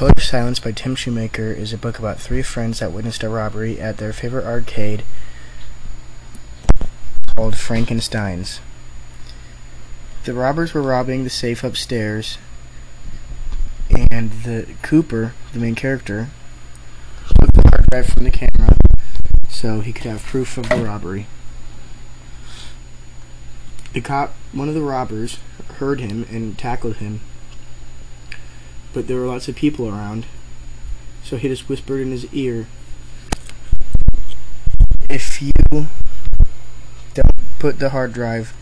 Code of Silence by Tim Shoemaker is a book about three friends that witnessed a robbery at their favorite arcade called Frankenstein's. The robbers were robbing the safe upstairs, and the Cooper, the main character, took the hard drive from the camera so he could have proof of the robbery. The cop, one of the robbers, heard him and tackled him but there were lots of people around. So he just whispered in his ear, "If you don't put the hard drive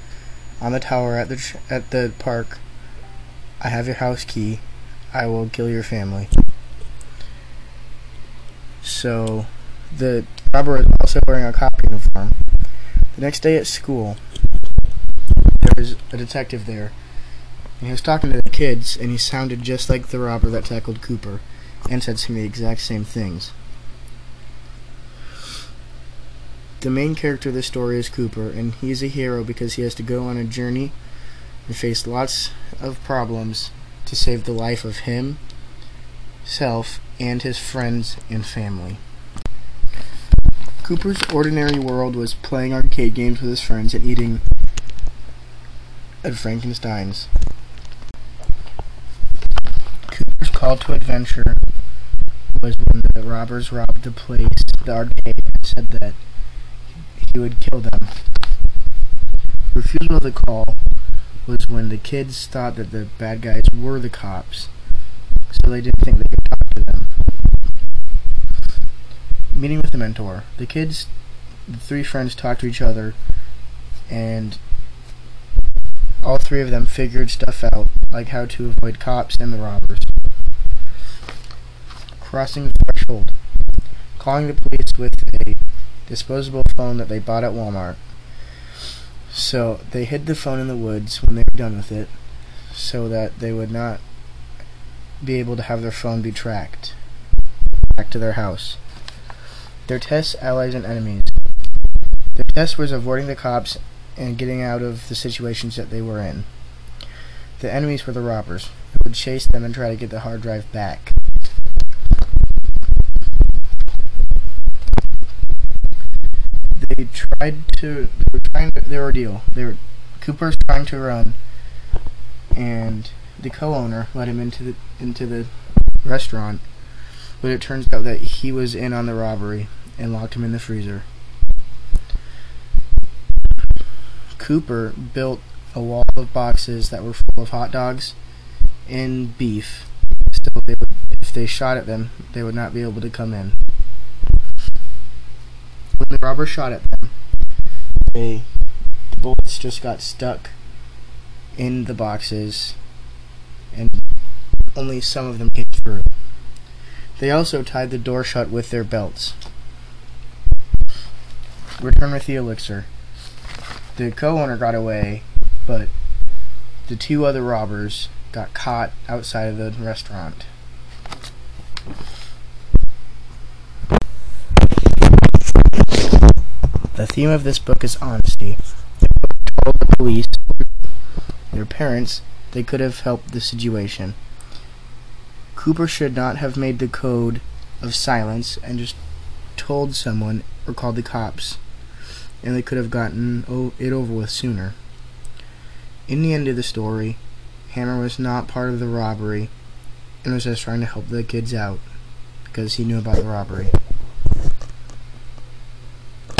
on the tower at the at the park, I have your house key. I will kill your family." So the robber was also wearing a cop uniform. The next day at school, there was a detective there and he was talking to the kids, and he sounded just like the robber that tackled Cooper, and said some of the exact same things. The main character of the story is Cooper, and he's a hero because he has to go on a journey and face lots of problems to save the life of him, self, and his friends and family. Cooper's ordinary world was playing arcade games with his friends and eating at Frankenstein's. Cooper's call to adventure was when the robbers robbed the place, the arcade, and said that he would kill them. Refusal of the call was when the kids thought that the bad guys were the cops, so they didn't think they could talk to them. Meeting with the mentor. The kids, the three friends, talked to each other, and all three of them figured stuff out, like how to avoid cops and the robbers. Crossing the threshold. Calling the police with a disposable phone that they bought at Walmart. So they hid the phone in the woods when they were done with it, so that they would not be able to have their phone be tracked back to their house. Their tests, allies, and enemies. Their test was avoiding the cops and getting out of the situations that they were in. The enemies were the robbers, who would chase them and try to get the hard drive back. Tried to. They were trying to, their ordeal. They were Cooper's trying to run, and the co-owner let him into the into the restaurant, but it turns out that he was in on the robbery and locked him in the freezer. Cooper built a wall of boxes that were full of hot dogs and beef, so they would, if they shot at them, they would not be able to come in. When the robbers shot at them, the bullets just got stuck in the boxes, and only some of them came through. They also tied the door shut with their belts. Return with the elixir. The co-owner got away, but the two other robbers got caught outside of the restaurant. Theme of this book is honesty. The book told the police, their parents, they could have helped the situation. Cooper should not have made the code of silence and just told someone or called the cops, and they could have gotten it over with sooner. In the end of the story, Hammer was not part of the robbery and was just trying to help the kids out because he knew about the robbery.